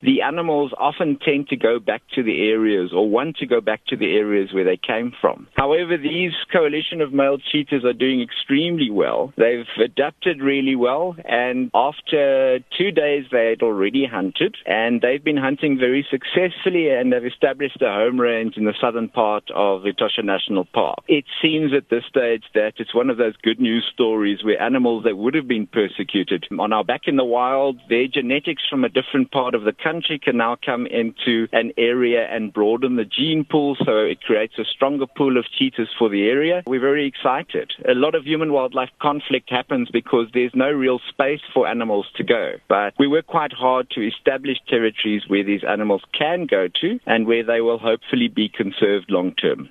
the animals often tend to go back to the areas or want to go back to the areas where they came from. However, these coalition of male cheetahs are doing extremely well. They've adapted really well, and after two days, they had already hunted, and they've been hunting very successfully and they've established a home range in the southern part of Etosha National Park. It seems at this stage that it's one of those good news stories where animals that would have been persecuted are now back in the wild. Their genetics from a different part of the country country can now come into an area and broaden the gene pool so it creates a stronger pool of cheetahs for the area. We're very excited. A lot of human wildlife conflict happens because there's no real space for animals to go. But we work quite hard to establish territories where these animals can go to and where they will hopefully be conserved long term.